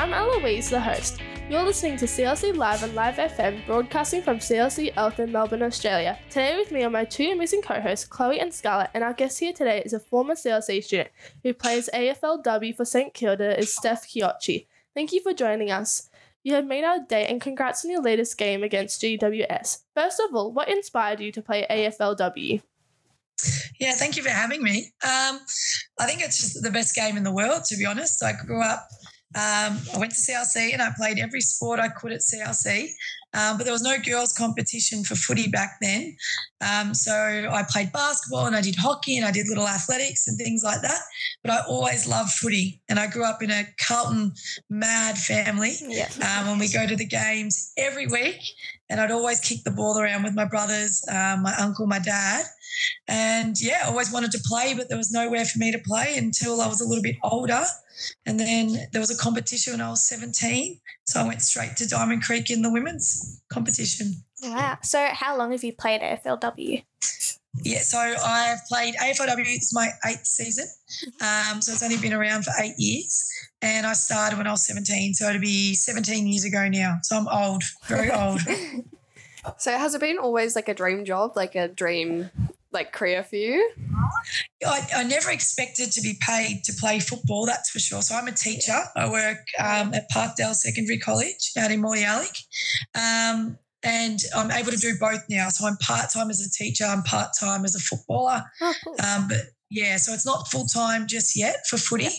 I'm Eloise, the host. You're listening to CLC Live on Live FM, broadcasting from CLC Eltham, Melbourne, Australia. Today with me are my two amazing co-hosts, Chloe and Scarlett, and our guest here today is a former CLC student who plays AFLW for St Kilda is Steph Chiocci. Thank you for joining us. You have made our day and congrats on your latest game against GWS. First of all, what inspired you to play AFLW? Yeah, thank you for having me. Um, I think it's just the best game in the world, to be honest. I grew up, um, I went to CLC and I played every sport I could at CLC. Um, but there was no girls' competition for footy back then. Um, so I played basketball and I did hockey and I did little athletics and things like that. But I always loved footy. And I grew up in a Carlton mad family. Yeah. Um, and we go to the games every week. And I'd always kick the ball around with my brothers, um, my uncle, my dad. And yeah, I always wanted to play, but there was nowhere for me to play until I was a little bit older. And then there was a competition when I was 17. So I went straight to Diamond Creek in the women's competition. Wow. So, how long have you played AFLW? Yeah, so I've played AFLW, it's my eighth season. Um, so it's only been around for eight years. And I started when I was 17. So it'll be 17 years ago now. So I'm old, very old. So has it been always like a dream job, like a dream like career for you? I, I never expected to be paid to play football, that's for sure. So I'm a teacher. I work um, at Parkdale Secondary College out in Mordialloc. Um, and I'm able to do both now. So I'm part time as a teacher, I'm part time as a footballer. Oh, cool. Um, but yeah, so it's not full time just yet for footy.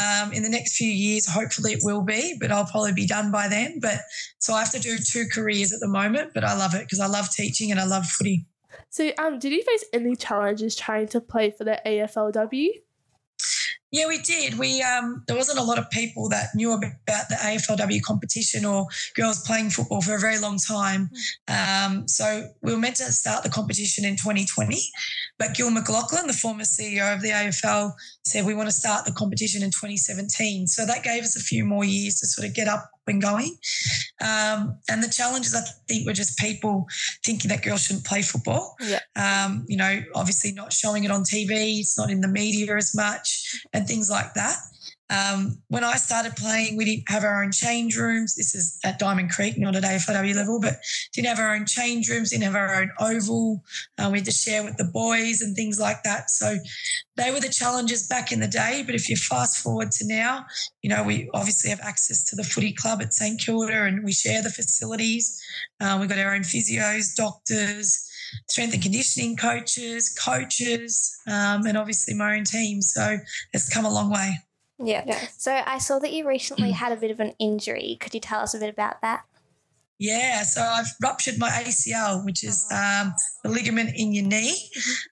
Um, in the next few years, hopefully it will be, but I'll probably be done by then. But so I have to do two careers at the moment, but I love it because I love teaching and I love footy. So, um, did you face any challenges trying to play for the AFLW? Yeah, we did. We um, there wasn't a lot of people that knew about the AFLW competition or girls playing football for a very long time. Um, so we were meant to start the competition in 2020, but Gil McLachlan, the former CEO of the AFL, said we want to start the competition in 2017. So that gave us a few more years to sort of get up and going. Um, and the challenges, I think, were just people thinking that girls shouldn't play football. Yeah. Um, you know, obviously not showing it on TV, it's not in the media as much, and things like that. Um, when I started playing, we didn't have our own change rooms. This is at Diamond Creek, not at AFLW level, but didn't have our own change rooms, didn't have our own oval. Uh, we had to share with the boys and things like that. So they were the challenges back in the day. But if you fast forward to now, you know, we obviously have access to the footy club at St Kilda and we share the facilities. Um, we've got our own physios, doctors, strength and conditioning coaches, coaches, um, and obviously my own team. So it's come a long way. Yeah. Yeah. So, I saw that you recently had a bit of an injury. Could you tell us a bit about that? Yeah, so I've ruptured my ACL, which is um, the ligament in your knee.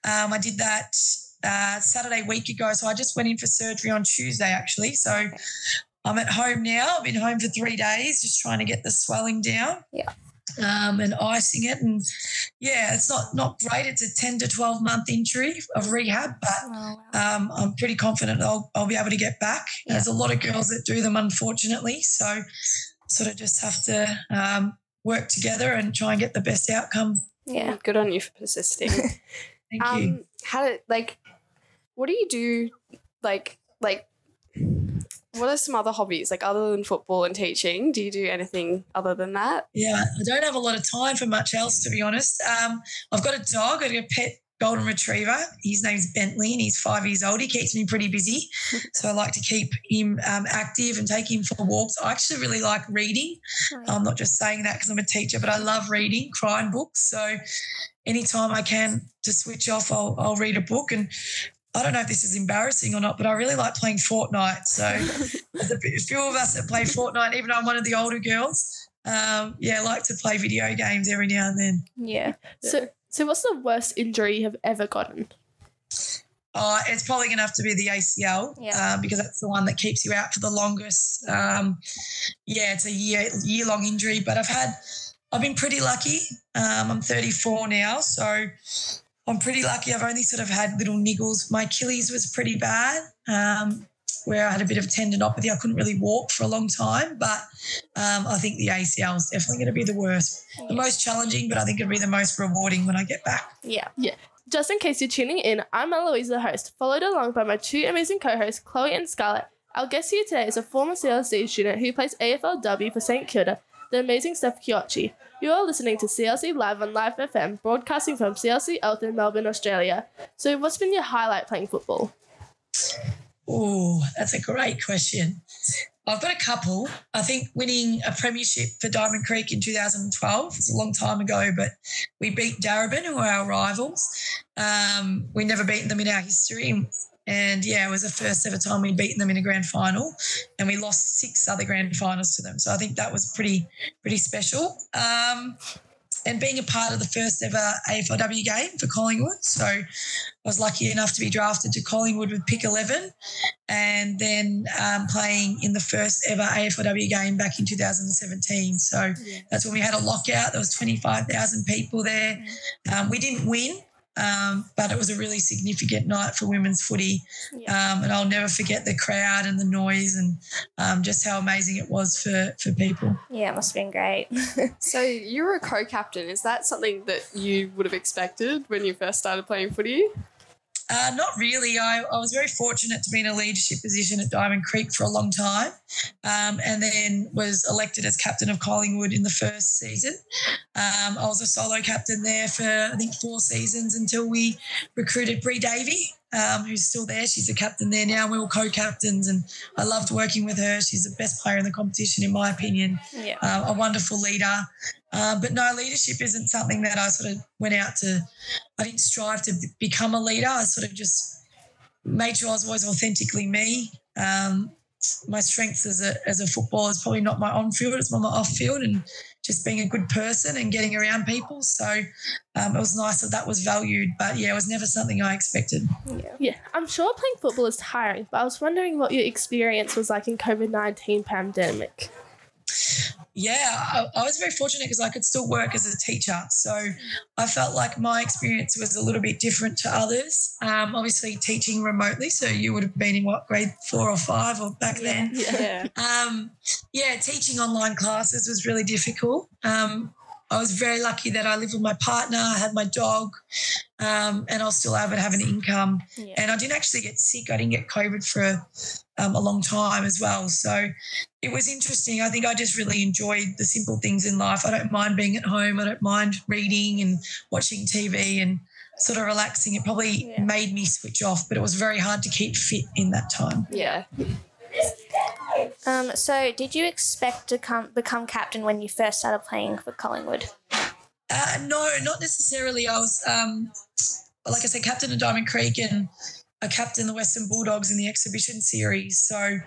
Um, I did that uh, Saturday week ago, so I just went in for surgery on Tuesday actually. So I'm at home now. I've been home for three days, just trying to get the swelling down. Yeah. Um, and icing it, and yeah, it's not not great. It's a ten to twelve month injury of rehab, but Oh, wow. um, I'm pretty confident I'll, I'll be able to get back. There's a lot of girls that do them, unfortunately. So, sort of just have to um, work together and try and get the best outcome. Yeah. Good on you for persisting. Thank you. um, how did like, what do you do? Like, like, what are some other hobbies like other than football and teaching? Do you do anything other than that? Yeah, I don't have a lot of time for much else, to be honest. Um, I've got a dog, I've got a pet golden retriever. His name's Bentley and he's five years old. He keeps me pretty busy. So I like to keep him um, active and take him for walks. I actually really like reading. I'm not just saying that because I'm a teacher, but I love reading, crime books. So anytime I can to switch off, I'll, I'll read a book. And I don't know if this is embarrassing or not, but I really like playing Fortnite. So there's a a few of us that play Fortnite, even though I'm one of the older girls. Um, yeah, I like to play video games every now and then. Yeah. So, so what's the worst injury you have ever gotten? Uh, it's probably going to have to be the ACL Yeah. uh, because that's the one that keeps you out for the longest. Um, yeah, it's a year year long injury, but I've had I've been pretty lucky. Um, I'm 34 now, so I'm pretty lucky. I've only sort of had little niggles. My Achilles was pretty bad. Um, where I had a bit of tendinopathy, I couldn't really walk for a long time. But um, I think the ACL is definitely going to be the worst, the most challenging, but I think it'll be the most rewarding when I get back. Yeah. Yeah. Just in case you're tuning in, I'm Eloise, the host, followed along by my two amazing co hosts, Chloe and Scarlett. Our guest here today is a former CLC student who plays AFLW for St Kilda, the amazing Steph Chiocci. You are listening to CLC Live on Live FM, broadcasting from CLC Eltham, Melbourne, Australia. So, what's been your highlight playing football? Oh, that's a great question. I've got a couple. I think winning a premiership for Diamond Creek in 2012 was a long time ago, but we beat Darebin, who are our rivals. Um, we never beaten them in our history. And yeah, it was the first ever time we'd beaten them in a grand final, and we lost six other grand finals to them. So I think that was pretty pretty special. Um, and being a part of the first ever AFLW game for Collingwood. So I was lucky enough to be drafted to Collingwood with pick 11 and then um, playing in the first ever AFLW game back in 2017. So yeah. that's when we had a lockout. There was 25,000 people there. Um, we didn't win. Um, but it was a really significant night for women's footy. Yeah. Um, and I'll never forget the crowd and the noise and um, just how amazing it was for, for people. Yeah, it must have been great. so you were a co-captain. Is that something that you would have expected when you first started playing footy? Uh, not really. I, I, was very fortunate to be in a leadership position at Diamond Creek for a long time um, and then was elected as captain of Collingwood in the first season. Um, I was a solo captain there for, I think, four seasons until we recruited Bri Davey um, who's still there. She's the captain there now. We were co-captains, and I loved working with her. She's the best player in the competition, in my opinion. Yeah. Uh, a wonderful leader. Uh, but no, leadership isn't something that I sort of went out to. I didn't strive to become a leader. I sort of just made sure I was always authentically me. Um, my strengths as a as a footballer is probably not my on field; it's more my off field, and just being a good person and getting around people. So um, it was nice that that was valued. But yeah, it was never something I expected. Yeah. yeah, I'm sure playing football is tiring, but I was wondering what your experience was like in COVID nineteen pandemic yeah, I, I, was very fortunate because I could still work as a teacher. So I felt like my experience was a little bit different to others. Um, obviously, teaching remotely. So you would have been in what, grade four or five or back yeah, then? Yeah. Um, yeah, teaching online classes was really difficult. Um, I was very lucky that I lived with my partner, I had my dog, um, and I was still able to have an income. Yeah. And I didn't actually get sick. I didn't get COVID for um, a long time as well. So it was interesting. I think I just really enjoyed the simple things in life. I don't mind being at home. I don't mind reading and watching TV and sort of relaxing. It probably yeah. made me switch off, but it was very hard to keep fit in that time. Yeah. Um, so, did you expect to come become captain when you first started playing for Collingwood? Uh, no, not necessarily. I was, um, like I said, captain of Diamond Creek and a captain the Western Bulldogs in the exhibition series. So,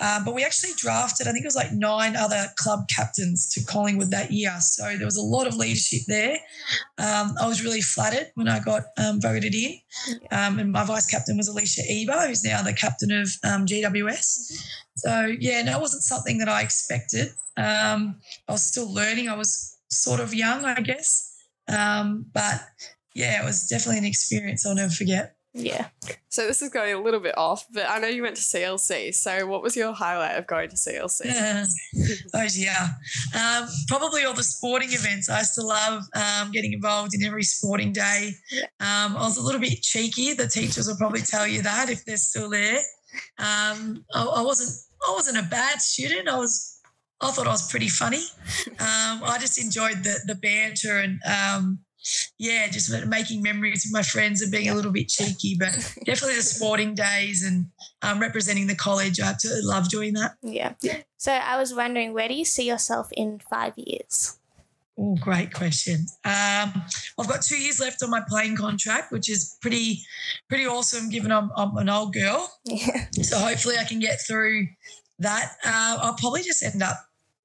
um, but we actually drafted, I think it was like nine other club captains to Collingwood that year. So there was a lot of leadership there. Um, I was really flattered when I got um, voted in. Um, and my vice captain was Alicia Eva, who's now the captain of um, GWS. So, yeah, no, it wasn't something that I expected. Um, I was still learning. I was sort of young, I guess. but yeah, it was definitely an experience I'll never forget. Yeah. So this is going a little bit off, but I know you went to CLC. So what was your highlight of going to CLC? Yeah. oh yeah, um, probably all the sporting events. I used to love um, getting involved in every sporting day. Um, I was a little bit cheeky. The teachers will probably tell you that if they're still there. Um, I, I, wasn't. I wasn't a bad student. I was. I thought I was pretty funny. Um, I just enjoyed the the banter and um, yeah, just making memories with my friends and being a little bit cheeky, but definitely the sporting days and um, representing the college. I absolutely love doing that. Yeah. So I was wondering, where do you see yourself in five years? Oh, great question. Um, I've got two years left on my playing contract, which is pretty, pretty awesome. Given I'm, I'm an old girl, yeah. so hopefully I can get through that. Uh, I'll probably just end up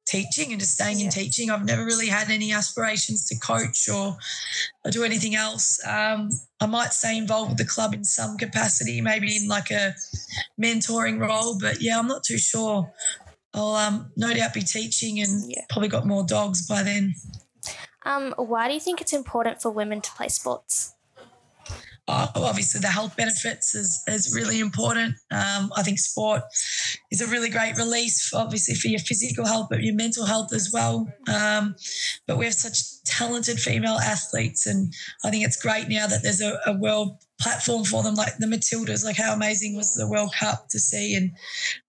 teaching and just staying yeah. in teaching. I've never really had any aspirations to coach or, or do anything else. Um, I might stay involved with the club in some capacity, maybe in like a mentoring role, but yeah, I'm not too sure. I'll um, no doubt be teaching and yeah. probably got more dogs by then. Um, why do you think it's important for women to play sports? Oh, obviously the health benefits is, is really important. Um, I think sport is a really great release, obviously for your physical health, but your mental health as well. Um, but we have such talented female athletes, and I think it's great now that there's a, a world platform for them, like the Matildas. Like how amazing was the World Cup to see, and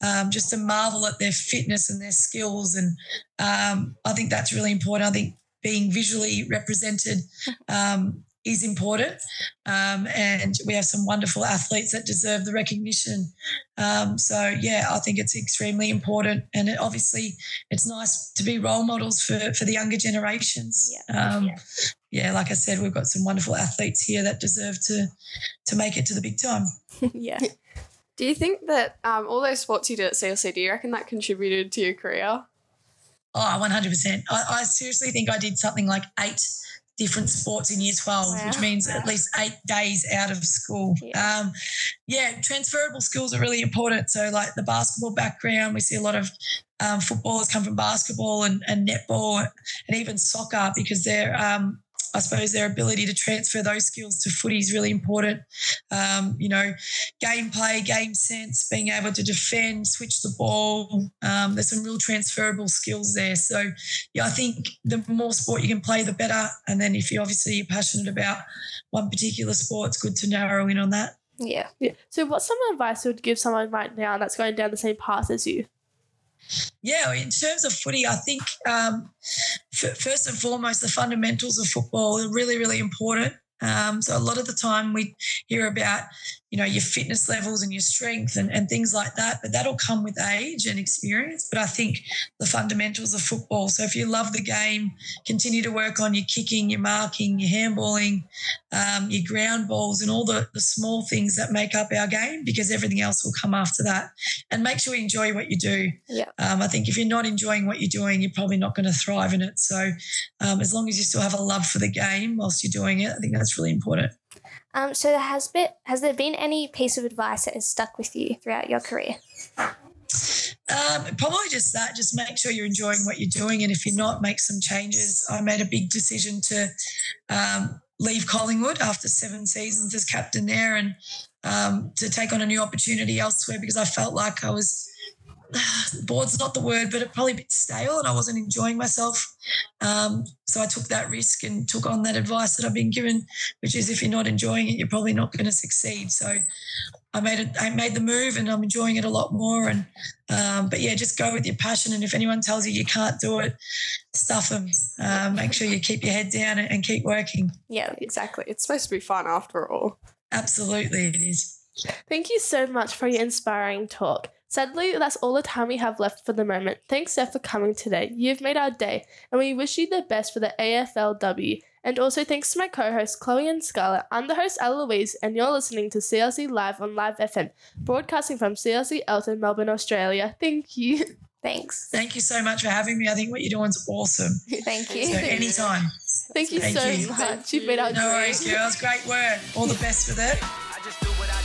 um, just to marvel at their fitness and their skills. And um, I think that's really important. I think being visually represented um, is important. Um, and we have some wonderful athletes that deserve the recognition. Um, so, yeah, I think it's extremely important. And it, obviously, it's nice to be role models for, for the younger generations. Yeah. Um, Yeah. yeah, like I said, we've got some wonderful athletes here that deserve to to make it to the big time. yeah. Do you think that um, all those sports you did at CLC, do you reckon that contributed to your career? Oh, 100%. I, I seriously think I did something like eight different sports in year 12, which means at least eight days out of school. Yeah. Um, yeah, transferable skills are really important. So, like the basketball background, we see a lot of um, footballers come from basketball and, and netball and even soccer because they're, um, I suppose, their ability to transfer those skills to footy is really important. Um, you know, gameplay, game sense, being able to defend, switch the ball. Um, there's some real transferable skills there. So, yeah, I think the more sport you can play, the better. And then if you obviously you're passionate about one particular sport, it's good to narrow in on that. Yeah. Yeah. So, what's some advice you would give someone right now that's going down the same path as you? Yeah, in terms of footy, I think um, first and foremost, the fundamentals of football are really, really important. Um, so a lot of the time we hear about, you know, your fitness levels and your strength and, and things like that, but that'll come with age and experience. But I think the fundamentals of football. So if you love the game, continue to work on your kicking, your marking, your handballing, um, your ground balls, and all the, the small things that make up our game, because everything else will come after that. And make sure you enjoy what you do. Yeah. Um, I think if you're not enjoying what you're doing, you're probably not going to thrive in it. So, um, as long as you still have a love for the game whilst you're doing it, I think that's really important. Um, so there has been has there been any piece of advice that has stuck with you throughout your career? Um, probably just that. Just make sure you're enjoying what you're doing, and if you're not, make some changes. I made a big decision to um, leave Collingwood after seven seasons as captain there, and um, to take on a new opportunity elsewhere because I felt like I was bored's not the word, but it probably a bit stale, and I wasn't enjoying myself. Um, so I took that risk and took on that advice that I've been given, which is if you're not enjoying it, you're probably not going to succeed. So I made it. I made the move, and I'm enjoying it a lot more. And um, but yeah, just go with your passion. And if anyone tells you you can't do it, stuff them. Uh, make sure you keep your head down and, and keep working. Yeah. Exactly. It's supposed to be fun after all. Absolutely, it is. Thank you so much for your inspiring talk. Sadly, that's all the time we have left for the moment. Thanks, Steph, for coming today. You've made our day, and we wish you the best for the AFLW. And also thanks to my co-hosts Chloe and Scarlett. I'm the host Eloise, and you're listening to CLC Live on Live FM, broadcasting from CLC Eltham, Melbourne, Australia. Thank you. Thanks. Thank you so much for having me. I think what you're doing is awesome. Thank So you. anytime. Thank you Thank so you. much. Thank You've made our No worries, girls. Great work. All the best with it.